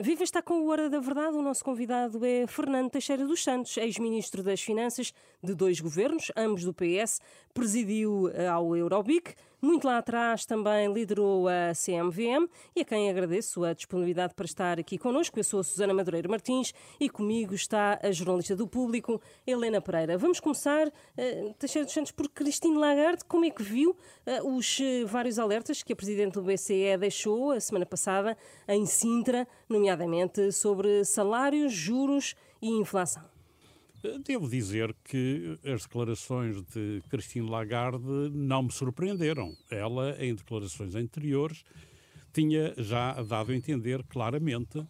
Viva está com o Hora da Verdade. O nosso convidado é Fernando Teixeira dos Santos, ex-ministro das Finanças de dois governos, ambos do PS, presidiu eh, ao Eurobic, muito lá atrás também liderou a CMVM e a quem agradeço a disponibilidade para estar aqui connosco. Eu sou a Susana Madureira Martins e comigo está a jornalista do Público, Helena Pereira. Vamos começar, uh, Teixeira dos Santos, por Cristine Lagarde. Como é que viu uh, os uh, vários alertas que a Presidente do BCE deixou a semana passada em Sintra, nomeadamente sobre salários, juros e inflação? Devo dizer que as declarações de Christine Lagarde não me surpreenderam. Ela, em declarações anteriores, tinha já dado a entender claramente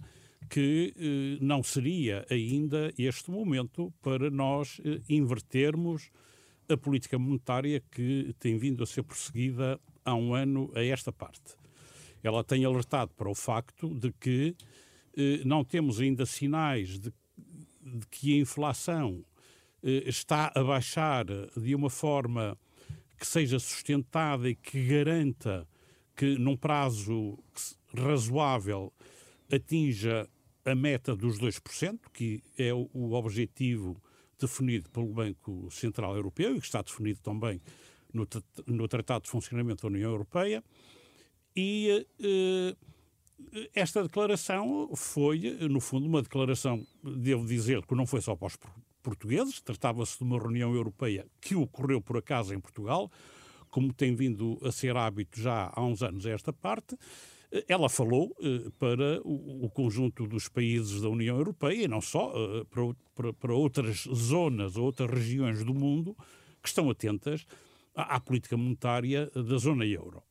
que eh, não seria ainda este momento para nós eh, invertermos a política monetária que tem vindo a ser perseguida há um ano a esta parte. Ela tem alertado para o facto de que eh, não temos ainda sinais de de que a inflação eh, está a baixar de uma forma que seja sustentada e que garanta que num prazo razoável atinja a meta dos 2%, que é o objetivo definido pelo Banco Central Europeu e que está definido também no, no Tratado de Funcionamento da União Europeia. E eh, esta declaração foi, no fundo, uma declaração, devo dizer, que não foi só para os portugueses, tratava-se de uma reunião europeia que ocorreu por acaso em Portugal, como tem vindo a ser hábito já há uns anos a esta parte. Ela falou eh, para o, conjunto dos países da União Europeia e não só, eh, para, outras zonas, outras regiões do mundo que estão atentas à, à política monetária da zona euro.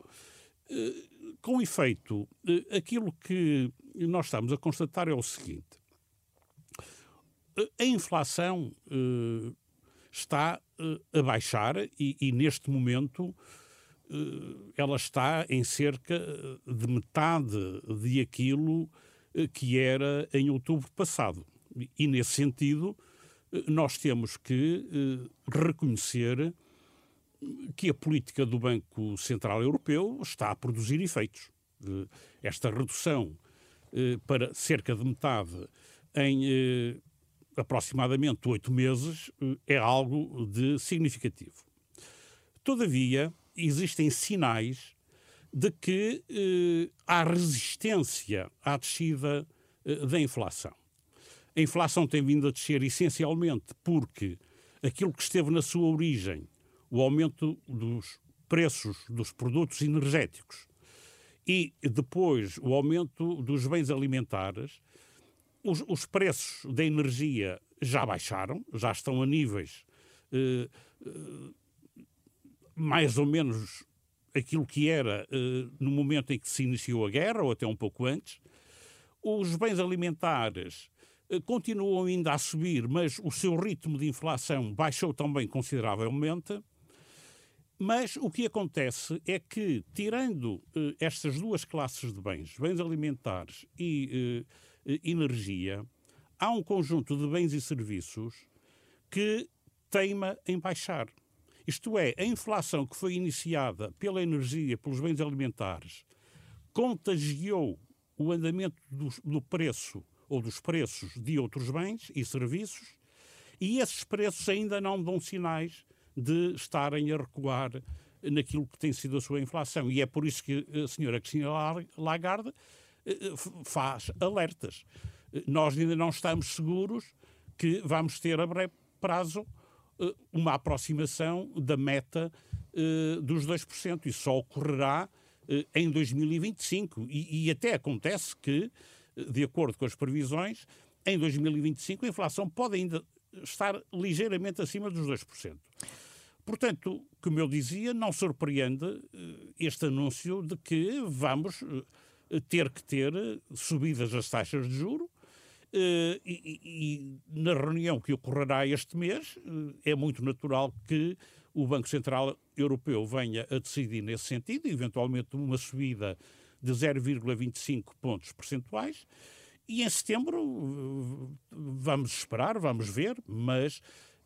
Eh, com efeito, eh, aquilo que nós estamos a constatar é o seguinte: eh, a inflação está a baixar e, e neste momento ela está em cerca de metade de aquilo que era em outubro passado. E nesse sentido, nós temos que reconhecer que a política do Banco Central Europeu está a produzir efeitos. Eh, esta redução eh, para cerca de metade em eh, aproximadamente oito meses é algo de significativo. Todavia, existem sinais de que há resistência à descida da inflação. A inflação tem vindo a descer essencialmente porque aquilo que esteve na sua origem o aumento dos preços dos produtos energéticos e depois o aumento dos bens alimentares, os, os preços da energia já baixaram, já estão a níveis eh, eh, mais ou menos aquilo que era eh, no momento em que se iniciou a guerra, ou até um pouco antes. Os bens alimentares continuam ainda a subir, mas o seu ritmo de inflação baixou também consideravelmente. Mas o que acontece é que, tirando uh, estas duas classes de bens, bens alimentares e uh, energia, há um conjunto de bens e serviços que teima em baixar. Isto é, a inflação que foi iniciada pela energia, pelos bens alimentares, contagiou o andamento do, do preço ou dos preços de outros bens e serviços, e esses preços ainda não dão sinais de estarem a recuar naquilo que tem sido a sua inflação. E é por isso que a senhora Cristina Lagarde eh, faz alertas. Nós ainda não estamos seguros que vamos ter a breve prazo eh, uma aproximação da meta eh, dos 2%. Isso só ocorrerá em 2025. E, e até acontece que, de acordo com as previsões, em 2025 a inflação pode ainda estar ligeiramente acima dos 2%. Portanto, como eu dizia, não surpreende eh, este anúncio de que vamos eh, ter que ter subidas das taxas de juro eh, e, e, na reunião que ocorrerá este mês é muito natural que o Banco Central Europeu venha a decidir nesse sentido, eventualmente uma subida de 0,25 pontos percentuais. E em setembro vamos esperar, vamos ver, mas eh,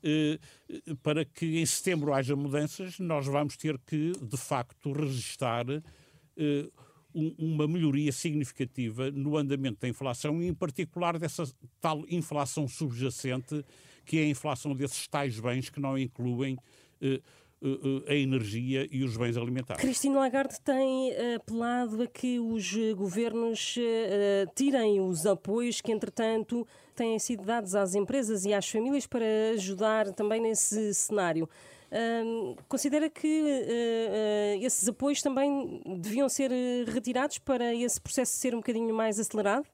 para que em setembro haja mudanças, nós vamos ter que, de facto, registar eh, um, uma melhoria significativa no andamento da inflação e, em particular, dessa tal inflação subjacente, que é a inflação desses tais bens que não incluem. Uh, a energia e os bens alimentares. Cristina Lagarde tem apelado a que os governos tirem os apoios que, entretanto, têm sido dados às empresas e às famílias para ajudar também nesse cenário. Uh, considera que uh, esses apoios também deviam ser retirados para esse processo ser um bocadinho mais acelerado?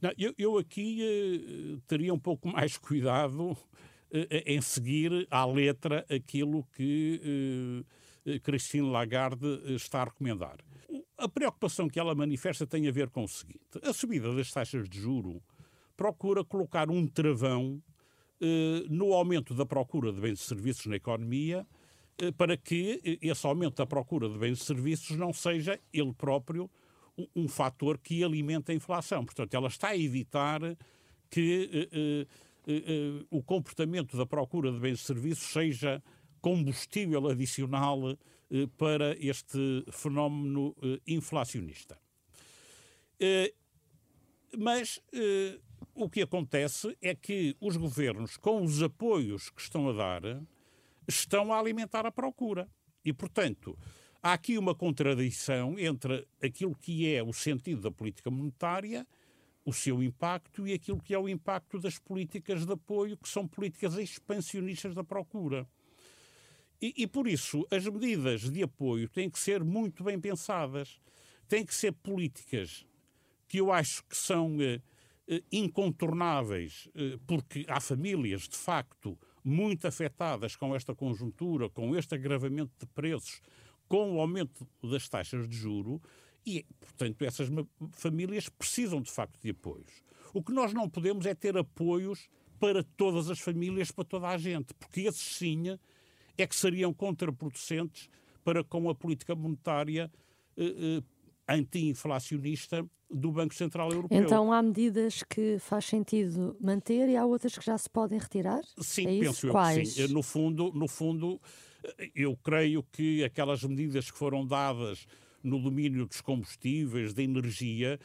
Não, eu, eu, aqui teria um pouco mais cuidado em seguir à letra aquilo que Christine Lagarde está a recomendar. A preocupação que ela manifesta tem a ver com o seguinte: a subida das taxas de juro procura colocar um travão eh, no aumento da procura de bens e serviços na economia, eh, para que esse aumento da procura de bens e serviços não seja ele próprio um, fator que alimente a inflação. Portanto, ela está a evitar que eh, o comportamento da procura de bens e serviços seja combustível adicional para este fenómeno inflacionista. Mas o que acontece é que os governos, com os apoios que estão a dar, estão a alimentar a procura. E, portanto, há aqui uma contradição entre aquilo que é o sentido da política monetária, o seu impacto, e aquilo que é o impacto das políticas de apoio, que são políticas expansionistas da procura. E, e por isso, as medidas de apoio têm que ser muito bem pensadas. Têm que ser políticas que eu acho que são eh, eh, incontornáveis, eh, porque há famílias, de facto, muito afetadas com esta conjuntura, com este agravamento de preços, com o aumento das taxas de juro, e, portanto, essas famílias precisam, de facto, de apoios. O que nós não podemos é ter apoios para todas as famílias, para toda a gente, porque esses sim é que seriam contraproducentes para com a política monetária eh, eh, anti-inflacionista do Banco Central Europeu. Então há medidas que faz sentido manter e há outras que já se podem retirar? Sim, é penso eu Quais? que sim. No fundo, no fundo, eu creio que aquelas medidas que foram dadas no domínio dos combustíveis, da energia,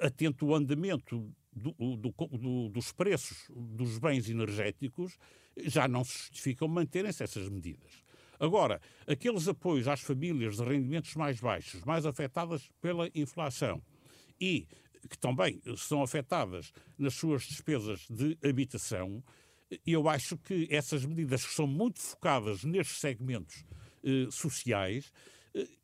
atento o andamento do, do, do, dos preços dos bens energéticos, já não se justificam manterem-se essas medidas. Agora, aqueles apoios às famílias de rendimentos mais baixos, mais afetadas pela inflação, e que também são afetadas nas suas despesas de habitação, eu acho que essas medidas que são muito focadas nestes segmentos eh, sociais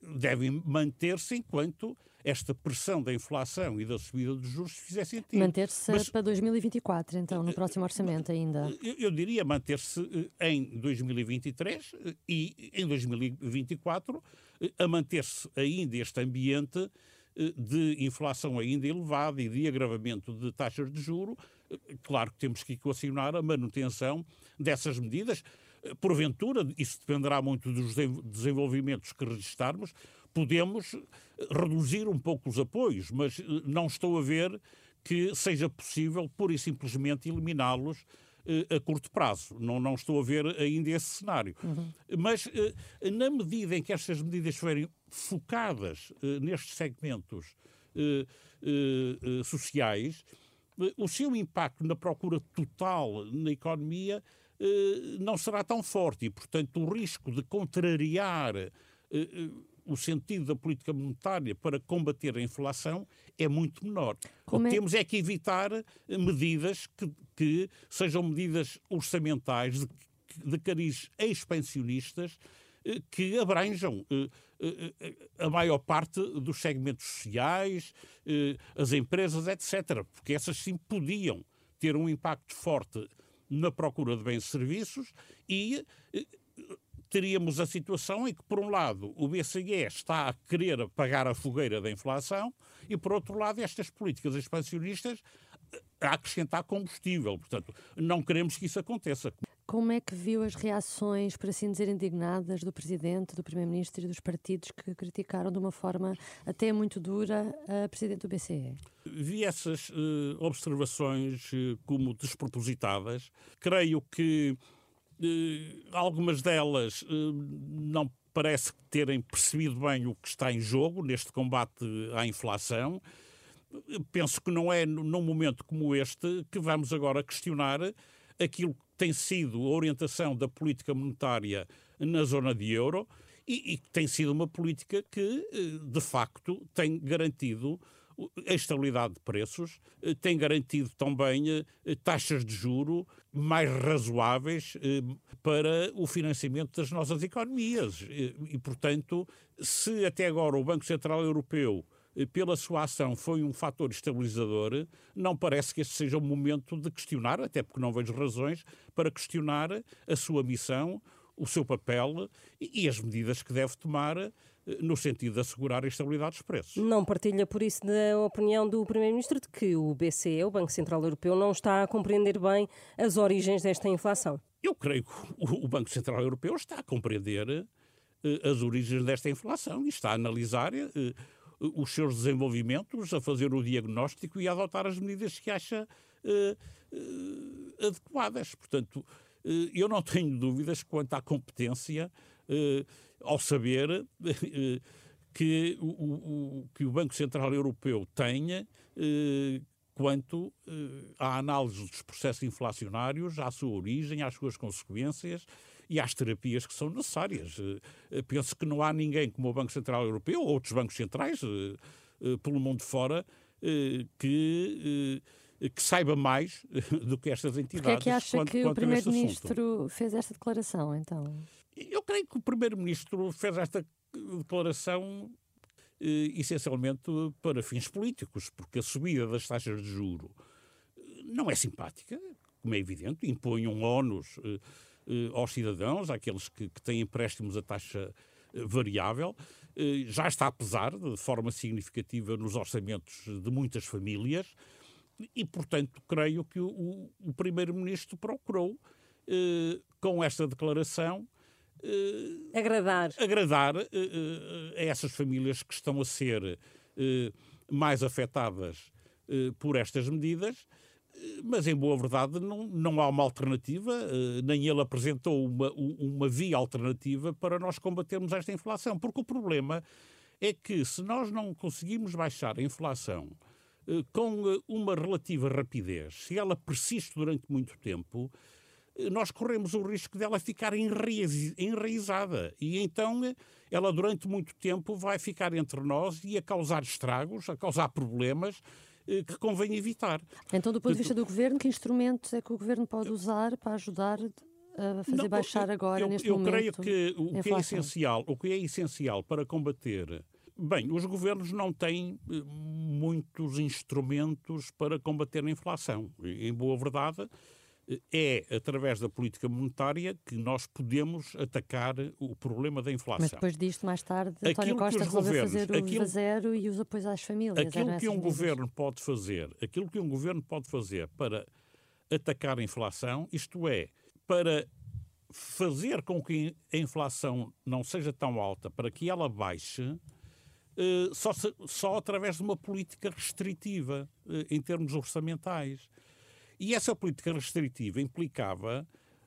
devem manter-se enquanto esta pressão da inflação e da subida dos juros fizer sentido. Manter-se para 2024, então, no próximo orçamento ainda? Eu, eu diria manter-se eh, em 2023 eh, e em 2024 eh, a manter-se ainda este ambiente de inflação ainda elevada e de agravamento de taxas de juro. Claro que temos que equacionar a manutenção dessas medidas. Porventura, isso dependerá muito dos desenvolvimentos que registarmos, podemos reduzir um pouco os apoios, mas eh, não estou a ver que seja possível, pura e simplesmente, eliminá-los eh, a curto prazo. Não, não estou a ver ainda esse cenário. Uhum. Mas, eh, na medida em que estas medidas forem focadas nestes segmentos sociais, o seu impacto na procura total na economia não será tão forte e, portanto, o risco de contrariar o sentido da política monetária para combater a inflação é muito menor. Como o que é? temos é que evitar medidas que, que sejam medidas orçamentais de, de cariz expansionistas eh, que abranjam eh, eh, a maior parte dos segmentos sociais, as empresas, etc. Porque essas sim podiam ter um impacto forte na procura de bens e serviços e teríamos a situação em que, por um lado, o BCE está a querer apagar a fogueira da inflação e, por outro lado, estas políticas expansionistas eh, a acrescentar combustível. Portanto, não queremos que isso aconteça. Como é que viu as reações, por assim dizer, indignadas do Presidente, do Primeiro-Ministro e dos partidos que criticaram de uma forma até muito dura a Presidente do BCE? Vi essas uh, observações uh, como despropositadas. Creio que eh, algumas delas eh, não parece terem percebido bem o que está em jogo neste combate à inflação. Penso que não é num momento como este que vamos agora questionar aquilo que tem sido a orientação da política monetária na zona de euro e, que tem sido uma política que, eh, de facto, tem garantido a estabilidade de preços, eh, tem garantido também eh, taxas de juro mais razoáveis para o financiamento das nossas economias. E, portanto, se até agora o Banco Central Europeu pela sua ação foi um fator estabilizador, não parece que este seja o momento de questionar, até porque não vejo razões para questionar a sua missão, o seu papel e, as medidas que deve tomar eh, no sentido de assegurar a estabilidade dos preços. Não partilha, por isso, da opinião do Primeiro-Ministro de que o BCE, o Banco Central Europeu, não está a compreender bem as origens desta inflação? Eu creio que o Banco Central Europeu está a compreender eh, as origens desta inflação e está a analisar eh, os seus desenvolvimentos, a fazer o diagnóstico e a adotar as medidas que acha adequadas. Portanto, eh, eu não tenho dúvidas quanto à competência eh, ao saber eh, que o, que o Banco Central Europeu tenha quanto à análise dos processos inflacionários, à sua origem, às suas consequências e às terapias que são necessárias. Penso que não há ninguém como o Banco Central Europeu ou outros bancos centrais pelo mundo fora que que saiba mais do que estas entidades. Porquê é que acha quanto, que o Primeiro-Ministro fez esta declaração, então? Eu creio que o Primeiro-Ministro fez esta declaração eh, essencialmente para fins políticos, porque a subida das taxas de juro eh, não é simpática, como é evidente, impõe um ónus eh, eh, aos cidadãos, àqueles que, que têm empréstimos a taxa eh, variável, eh, já está a pesar de forma significativa nos orçamentos de muitas famílias, e, portanto, creio que o, o Primeiro-Ministro procurou, eh, com esta declaração, eh, agradar, agradar eh, eh a essas famílias que estão a ser eh, mais afetadas eh, por estas medidas. Mas, em boa verdade, não, não há uma alternativa, nem ele apresentou uma, uma via alternativa para nós combatermos esta inflação. Porque o problema é que, se nós não conseguimos baixar a inflação eh, com eh, uma relativa rapidez, se ela persiste durante muito tempo, eh, nós corremos o risco dela ficar enraizada. E então ela, durante muito tempo, vai ficar entre nós e a causar estragos, a causar problemas que convém evitar. Então, do ponto de vista do governo, que instrumentos é que o governo pode usar para ajudar a fazer não, baixar agora, eu, neste eu momento? Eu creio que o que, é essencial, o que é essencial para combater Bem, os governos não têm eh, muitos instrumentos para combater a inflação. Em boa verdade, eh, é através da política monetária que nós podemos atacar o problema da inflação. Mas depois disto, mais tarde, António aquilo Costa resolveu fazer o aquilo, zero e os apoios às famílias. Aquilo que um governo pode fazer, aquilo que um governo pode fazer para atacar a inflação, isto é, para fazer com que a inflação não seja tão alta, para que ela baixe, eh, só, só através de uma política restritiva eh, em termos orçamentais. E essa política restritiva implicava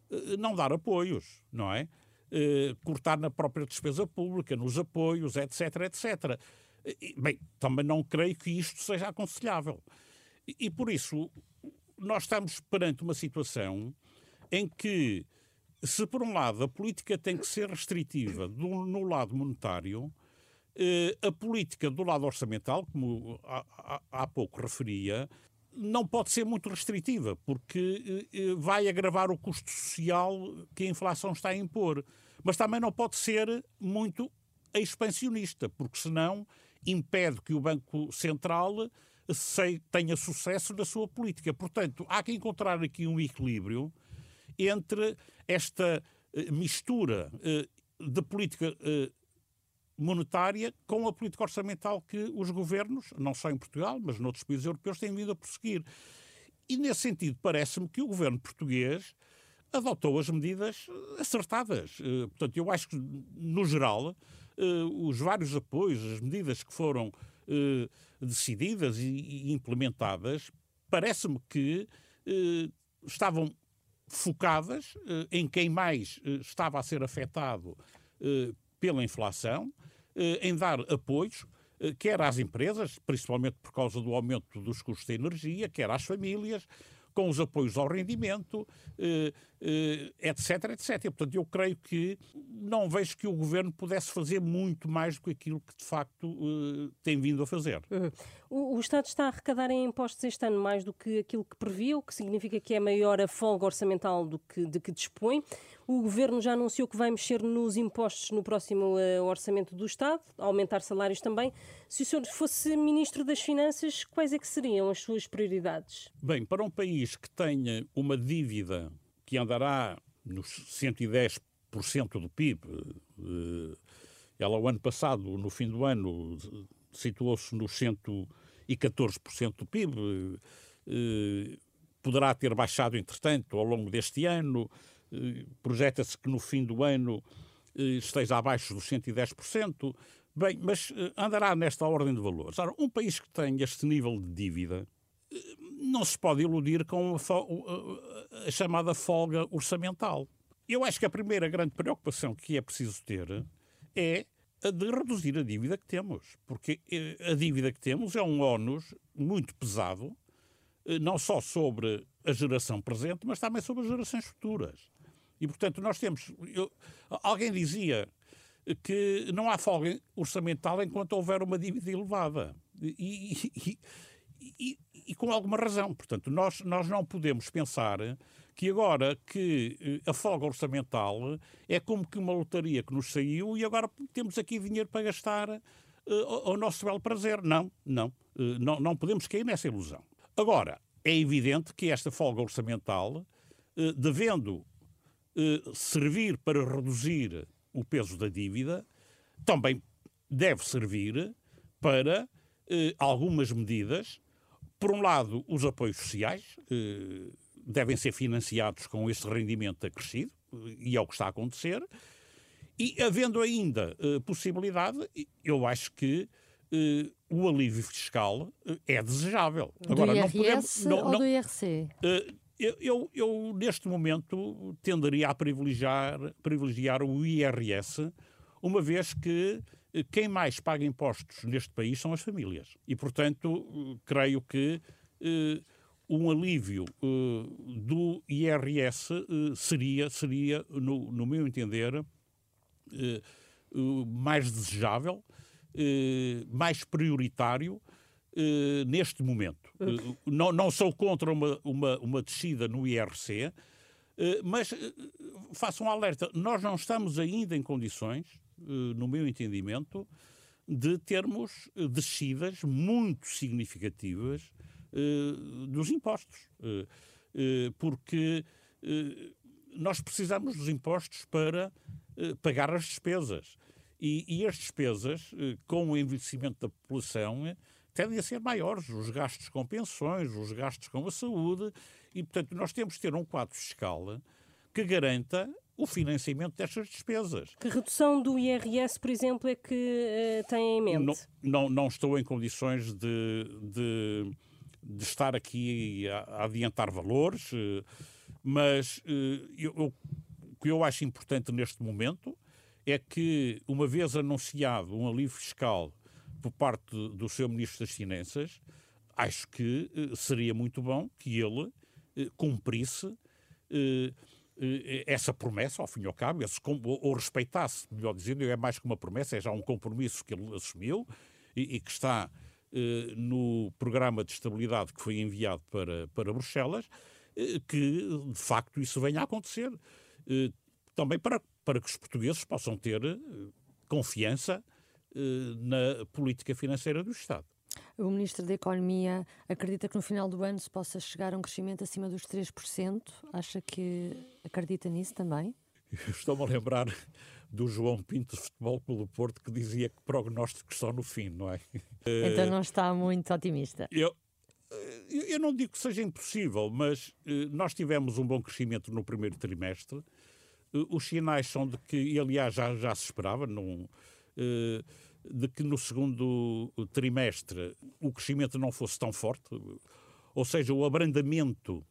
eh, não dar apoios, não é? cortar na própria despesa pública, nos apoios, etc, etc. Bem, também não creio que isto seja aconselhável. E, por isso, nós estamos perante uma situação em que, se por um lado a política tem que ser restritiva do, no lado monetário, eh, a política do lado orçamental, como há, há pouco referia, não pode ser muito restritiva, porque eh, eh, vai agravar o custo social que a inflação está a impor. Mas também não pode ser muito expansionista, porque senão impede que o Banco Central tenha sucesso na sua política. Portanto, há que encontrar aqui um equilíbrio entre esta mistura de política monetária com a política orçamental que os governos, não só em Portugal, mas noutros países europeus, têm vindo a prosseguir. E nesse sentido, parece-me que o governo português adotou as medidas acertadas. Eh, portanto, eu acho que, no geral, eh, os vários apoios, as medidas que foram eh, decididas e implementadas, parece-me que estavam focadas em quem mais estava a ser afetado pela inflação, em dar apoios quer às empresas, principalmente por causa do aumento dos custos de energia, quer às famílias, com os apoios ao rendimento, eh, eh, etc, etc. Portanto, eu creio que não vejo que o governo pudesse fazer muito mais do que aquilo que de facto eh, tem vindo a fazer. Uhum. O, o, Estado está a arrecadar em impostos este ano mais do que aquilo que previa, o que significa que é maior a folga orçamental do que, de que dispõe. O governo já anunciou que vai mexer nos impostos no próximo uh, orçamento do Estado, aumentar salários também. Se o senhor fosse ministro das Finanças, quais é que seriam as suas prioridades? Bem, para um país que tenha uma dívida que andará nos 110% do PIB, uh, ela o ano passado, no fim do ano, situou-se nos 114% do PIB, uh, poderá ter baixado, entretanto, ao longo deste ano, eh, projeta-se que no fim do ano eh, esteja abaixo dos 110%. Bem, mas eh, andará nesta ordem de valores. Ora, um país que tem este nível de dívida não se pode iludir com a, a chamada folga orçamental. Eu acho que a primeira grande preocupação que é preciso ter é a de reduzir a dívida que temos, porque a dívida que temos é um ónus muito pesado, não só sobre a geração presente, mas também sobre as gerações futuras. E, portanto, nós temos. Eu, alguém dizia que não há folga orçamental enquanto houver uma dívida elevada. E, e, e, e, com alguma razão. Portanto, nós, nós não podemos pensar que agora que eh, a folga orçamental é como que uma lotaria que nos saiu e agora temos aqui dinheiro para gastar uh, ao nosso belo prazer. Não, não, uh, não, não podemos cair nessa ilusão. Agora, é evidente que esta folga orçamental, uh, devendo servir para reduzir o peso da dívida, também deve servir para algumas medidas. Por um lado, os apoios sociais eh, devem ser financiados com esse rendimento acrescido, e é o que está a acontecer. E havendo ainda possibilidade, eu acho que o alívio fiscal é desejável. Do Agora, IRS não podemos, não, ou não, do IRC? Eu, eu, eu, neste momento, tenderia a privilegiar, privilegiar o IRS, uma vez que eh, quem mais paga impostos neste país são as famílias. E, portanto, creio que eh, um alívio eh, do IRS eh, seria, seria no, no meu entender, eh, mais desejável, eh, mais prioritário neste momento. Não, não sou contra uma, uma, uma descida no IRC, eh, mas faço um alerta. Nós não estamos ainda em condições, no meu entendimento, de termos descidas muito significativas dos impostos. porque nós precisamos dos impostos para pagar as despesas. E, e as despesas, com o envelhecimento da população, tendem a ser maiores, os gastos com pensões, os gastos com a saúde, e, portanto, nós temos que ter um quadro fiscal que garanta o financiamento destas despesas. Que redução do IRS, por exemplo, é que uh, tem em mente? Não, não, não, estou em condições de, de, de estar aqui a, a, adiantar valores, uh, mas uh, eu, eu, o que eu acho importante neste momento é que, uma vez anunciado um alívio fiscal por parte do seu Ministro das Finanças, acho que seria muito bom que ele cumprisse essa promessa, ao fim e ao cabo, esse, ou, respeitasse, melhor dizendo, é mais que uma promessa, é já um compromisso que ele assumiu e, e que está no programa de estabilidade que foi enviado para, para Bruxelas, que de facto isso venha a acontecer. também para, para que os portugueses possam ter confiança eh, na política financeira do Estado. O Ministro da Economia acredita que no final do ano se possa chegar a um crescimento acima dos 3%. Acha que acredita nisso também? Estou-me a lembrar do João Pinto de Futebol pelo Porto que dizia que prognósticos só no fim, não é? Então não está muito otimista. Eu, eu não digo que seja impossível, mas eh, nós tivemos um bom crescimento no primeiro trimestre. Eh, os sinais são de que, e aliás já, já se esperava, não eh, de que no segundo trimestre o crescimento não fosse tão forte, ou seja, o abrandamento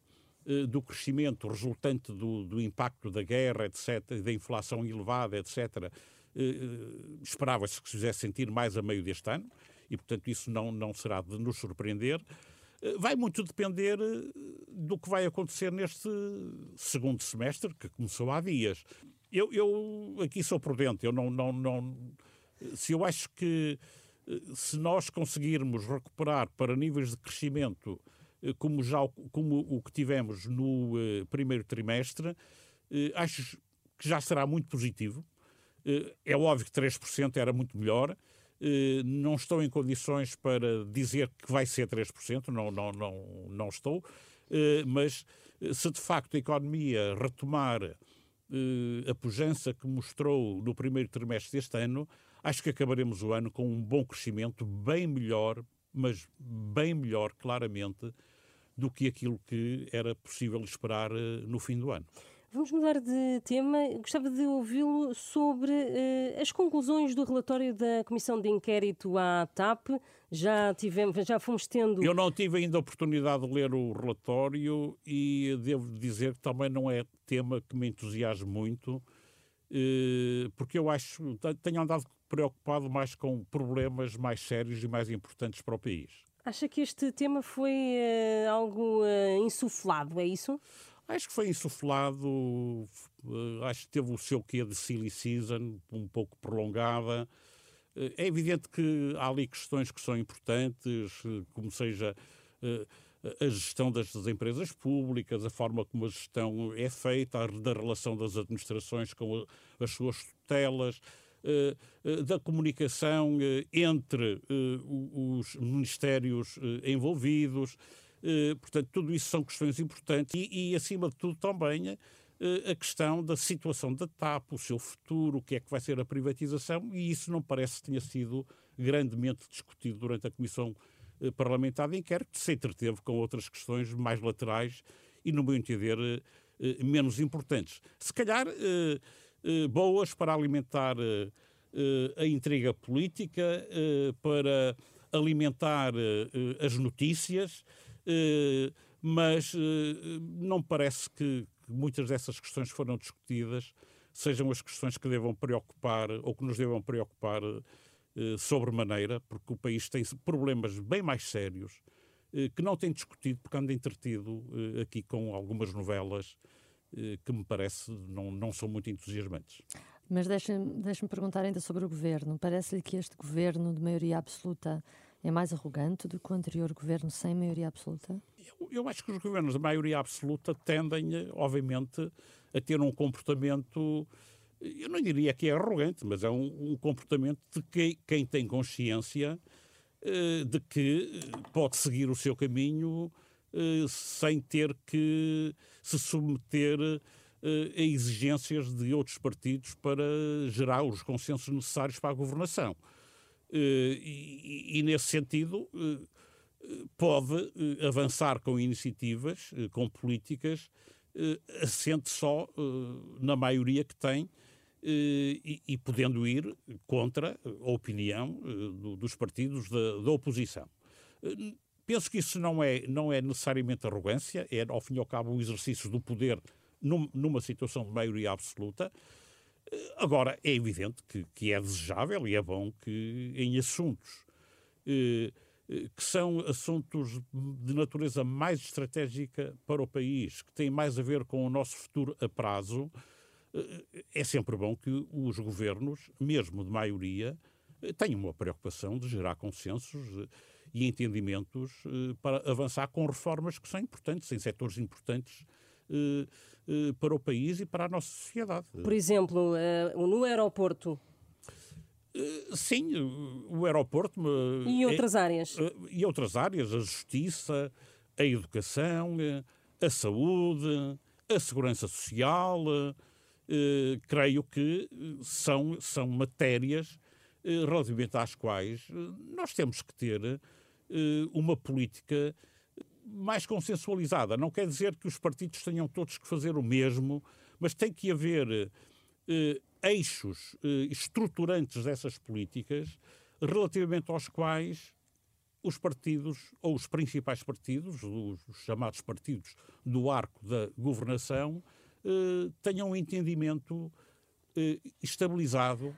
eh, do crescimento resultante do, do impacto da guerra, etc., da inflação elevada, etc., esperava-se que se fizesse sentir mais a meio deste ano, e portanto isso não, não será de nos surpreender. Vai muito depender do que vai acontecer neste segundo semestre, que começou há dias. Eu, eu aqui sou prudente, eu não, não, não. Se eu acho que se nós conseguirmos recuperar para níveis de crescimento eh, como, já, como o que tivemos no uh, primeiro trimestre, acho que já será muito positivo. É óbvio que 3% era muito melhor. não estou em condições para dizer que vai ser 3%, não, não, não, não estou, mas se de facto a economia retomar a pujança que mostrou no primeiro trimestre deste ano, acho que acabaremos o ano com um bom crescimento, bem melhor, mas bem melhor, claramente, do que aquilo que era possível esperar eh, no fim do ano. Vamos mudar de tema. Gostava de ouvi-lo sobre uh, as conclusões do relatório da Comissão de Inquérito à TAP. Já tivemos, já fomos tendo. Eu não tive ainda a oportunidade de ler o relatório e devo dizer que também não é tema que me entusiasme muito, uh, porque eu acho tenho andado preocupado mais com problemas mais sérios e mais importantes para o país. Acha que este tema foi uh, algo uh, insuflado, é isso? Acho que foi insuflado, uh, acho que teve o seu quê de silly season, um pouco prolongada. é evidente que há ali questões que são importantes, como seja a gestão das, das, empresas públicas, a forma como a gestão é feita, a, da relação das administrações com a, as suas tutelas, da comunicação eh, entre os ministérios envolvidos. Portanto, tudo isso são questões importantes e, e acima de tudo, também a questão da situação da TAP, o seu futuro, o que é que vai ser a privatização, e isso não parece que tenha sido grandemente discutido durante a Comissão Parlamentar de Inquérito, se entreteve com outras questões mais laterais e, no meu entender, menos importantes. Se calhar eh, boas para alimentar eh, eh, a intriga política, para alimentar as notícias, mas não parece que muitas dessas questões foram discutidas sejam as questões que devam preocupar ou que nos devam preocupar sobremaneira, porque o país tem problemas bem mais sérios que não tem discutido porque anda entretido aqui com algumas novelas eh, que me parece não, não são muito entusiasmantes. Mas deixe-me deixe perguntar ainda sobre o governo. Parece-lhe que este governo de maioria absoluta é mais arrogante do que o anterior governo sem maioria absoluta? Eu, eu acho que os governos de maioria absoluta tendem, eh, obviamente, a ter um comportamento, eu não diria que é arrogante, mas é um, um comportamento de que, quem tem consciência eh, de que pode seguir o seu caminho eh, sem ter que se submeter eh, a exigências de outros partidos para gerar os consensos necessários para a governação. Eh, e, e nesse sentido, pode avançar com iniciativas, com políticas, assente só na maioria que tem e, e podendo ir contra a opinião dos partidos da, da oposição. Penso que isso não é, não é necessariamente arrogância, é, ao fim e ao cabo, um exercício do poder num, numa situação de maioria absoluta. Eh, agora, é evidente que, que é desejável e é bom que em assuntos eh, eh, que são assuntos de natureza mais estratégica para o país, que têm mais a ver com o nosso futuro a prazo, eh, é sempre bom que os governos, mesmo de maioria, tenham uma preocupação de gerar consensos e entendimentos eh, para avançar com reformas que são importantes, em setores importantes eh, eh, para o país e para a nossa sociedade. Por exemplo, no aeroporto. Sim, o aeroporto. E outras é, áreas? E outras áreas, a justiça, a educação, a saúde, a segurança social. Creio que são, são matérias relativamente às quais nós temos que ter uma política mais consensualizada. Não quer dizer que os partidos tenham todos que fazer o mesmo, mas tem que haver eh, eixos eh, estruturantes dessas políticas relativamente aos quais os partidos, ou os principais partidos, os, os chamados partidos do arco da governação, eh, tenham um entendimento estabilizado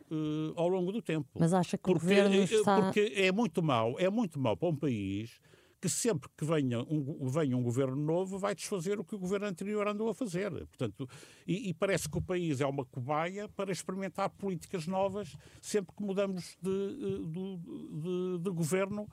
ao longo do tempo. Mas acha que porque, o governo está... Porque é muito mau, é muito mau para um país que sempre que venha um, venha um governo novo vai desfazer o que o governo anterior andou a fazer. Portanto, e, e parece que o país é uma cobaia para experimentar políticas novas sempre que mudamos de, de, de, de governo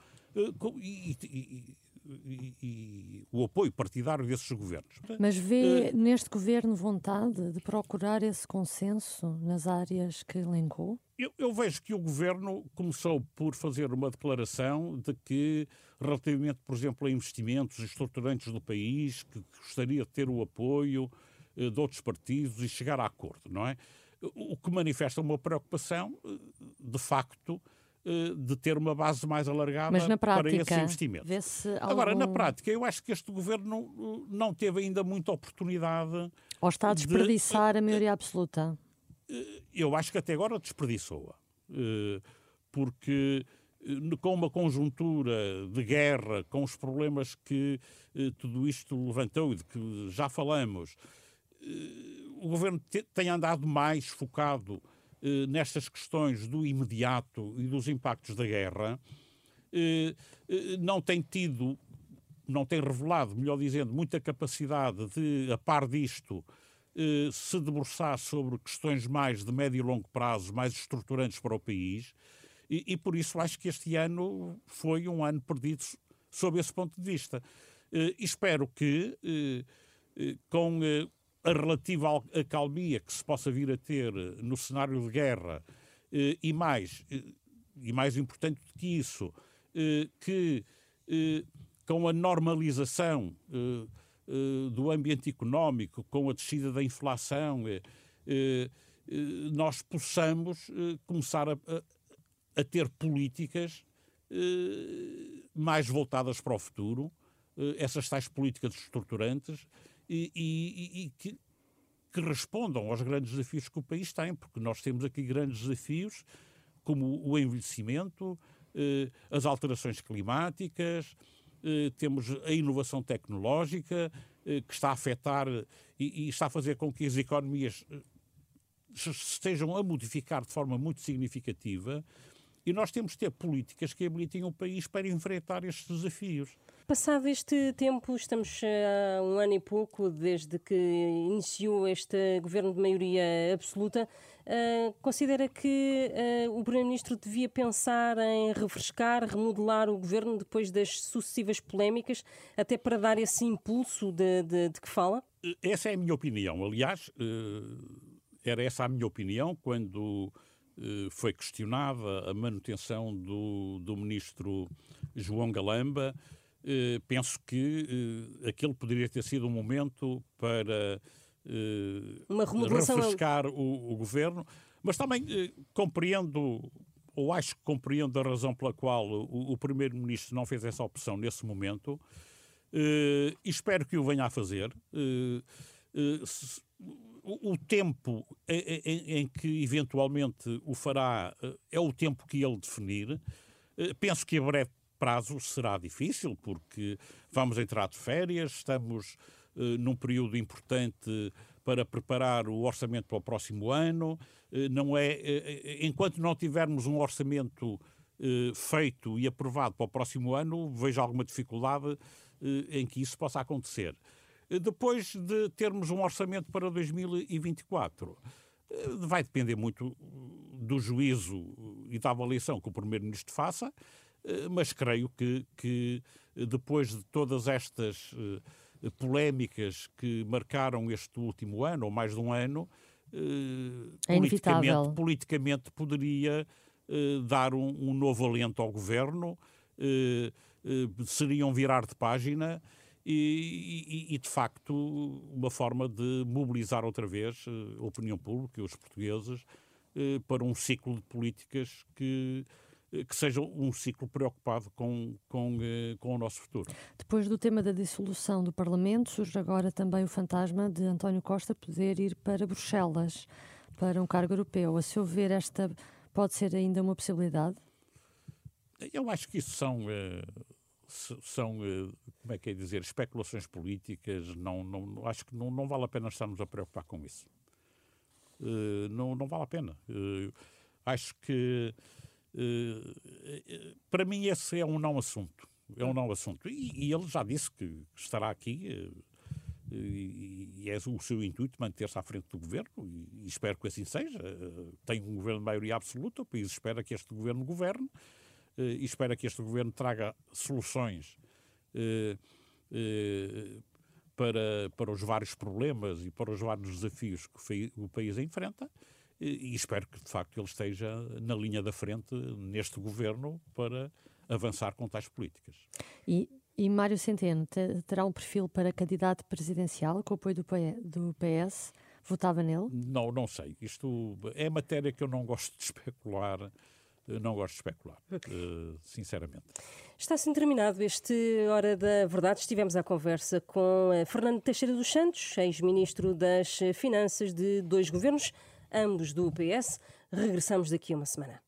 e, e, e, e, o apoio partidário desses governos. Mas vê uh, neste governo vontade de procurar esse consenso nas áreas que elencou? Eu, eu, vejo que o governo começou por fazer uma declaração de que, relativamente, por exemplo, a investimentos estruturantes do país, que gostaria de ter o apoio uh, de outros partidos e chegar a acordo, não é? O que manifesta uma preocupação, uh, de facto, eh, de ter uma base mais alargada prática, para esse investimento. Algum... Agora, na prática, eu acho que este governo eh, não teve ainda muita oportunidade. Ou está a desperdiçar de... a maioria absoluta? Eh, eu acho que até agora desperdiçou-a. Porque com uma conjuntura de guerra, com os problemas que tudo isto levantou e de que já falamos, o governo tem andado mais focado eh, nestas questões do imediato e dos impactos da guerra, eh, eh, não tem tido, não tem revelado, melhor dizendo, muita capacidade de, a par disto, se debruçar sobre questões mais de médio e longo prazo, mais estruturantes para o país, e, e por isso acho que este ano foi um ano perdido sob esse ponto de vista. Espero que, com a relativa acalmia que se possa vir a ter eh, no cenário de guerra eh, e mais, eh, e mais importante do que isso, que com a normalização do ambiente económico, com a descida da inflação, nós possamos começar a, a, ter políticas mais voltadas para o futuro, essas tais políticas estruturantes, e, e, e que, que, respondam aos grandes desafios que o país tem, porque nós temos aqui grandes desafios, como o envelhecimento, eh, as alterações climáticas, eh, temos a inovação tecnológica, eh, que está a afetar e, e, está a fazer com que as economias eh, se estejam a modificar de forma muito significativa. E nós temos de ter políticas que habilitem o país para enfrentar estes desafios. Passado este tempo, estamos há um ano e pouco desde que iniciou este governo de maioria absoluta, uh, considera que uh, o Primeiro-Ministro devia pensar em refrescar, remodelar o governo depois das sucessivas polémicas, até para dar esse impulso de, de, de que fala? Essa é a minha opinião. Aliás, uh, era essa a minha opinião quando foi questionada a manutenção do, do ministro João Galamba. Eh, penso que uh, aquele poderia ter sido um momento para uh, refrescar o, o, governo, mas também compreendo, ou acho que compreendo a razão pela qual o, o Primeiro-Ministro não fez essa opção nesse momento, e espero que o venha a fazer. Se, o, o tempo em, em, em, que eventualmente o fará é o tempo que ele definir. Penso que a breve prazo será difícil, porque vamos entrar de férias, estamos uh, num período importante para preparar o orçamento para o próximo ano. Uh, não é, uh, enquanto não tivermos um orçamento feito e aprovado para o próximo ano, vejo alguma dificuldade em que isso possa acontecer. Depois de termos um orçamento para 2024, vai depender muito do juízo e da avaliação que o Primeiro-Ministro faça. Eh, mas creio que, que depois de todas estas uh, polémicas que marcaram este último ano, ou mais de um ano, é politicamente, politicamente, poderia dar um, um, novo alento ao governo, seriam virar de página e, e, e, de facto, uma forma de mobilizar outra vez a opinião pública e os portugueses para um ciclo de políticas que eh, que seja um ciclo preocupado com, com, eh, com o nosso futuro. Depois do tema da dissolução do Parlamento, surge agora também o fantasma de António Costa poder ir para Bruxelas, para um cargo europeu. A seu ver, esta pode ser ainda uma possibilidade? Eu acho que isso são, eh, são como é que é dizer, especulações políticas. Não, não, acho que não, não vale a pena estarmos a preocupar com isso. não, não vale a pena. acho que, para mim, esse é um não assunto. É um não assunto. E, e ele já disse que estará aqui e, e é o seu intuito manter-se à frente do governo e, e, espero que assim seja. Tem um governo de maioria absoluta, o país espera que este governo governe e espera que este governo traga soluções para, para os vários problemas e para os vários desafios que o país enfrenta e, espero que, de facto, ele esteja na linha da frente neste governo para avançar com tais políticas. E, e Mário Centeno terá um perfil para candidato presidencial com o apoio do PS? Votava nele? Não, não sei. Isto é matéria que eu não gosto de especular não gosto de especular, uh, sinceramente. Está assim terminado este Hora da Verdade. Estivemos à conversa com eh, Fernando Teixeira dos Santos, ex-ministro das Finanças de dois governos, ambos do PS. Regressamos daqui a uma semana.